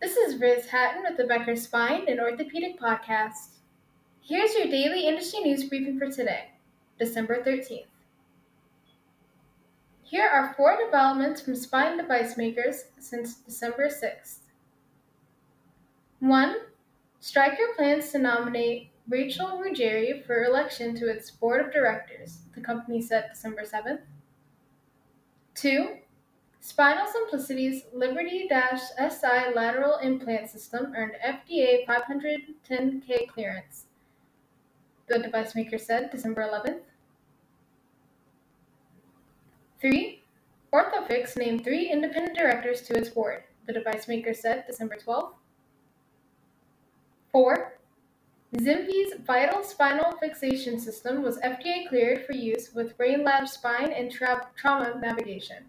This is Riz Hatton with the Becker Spine and Orthopedic Podcast. Here's your daily industry news briefing for today, December 13th. Here are four developments from spine device makers since December 6th. 1. Stryker plans to nominate Rachel Ruggieri for election to its board of directors, the company said December 7th. 2. Spinal Simplicity's Liberty SI lateral implant system earned FDA 510K clearance, the device maker said December 11th. 3. Orthofix named three independent directors to its board, the device maker said December 12th. 4. ZimVie's Vital Spinal Fixation System was FDA cleared for use with Brainlab spine and tra- trauma navigation.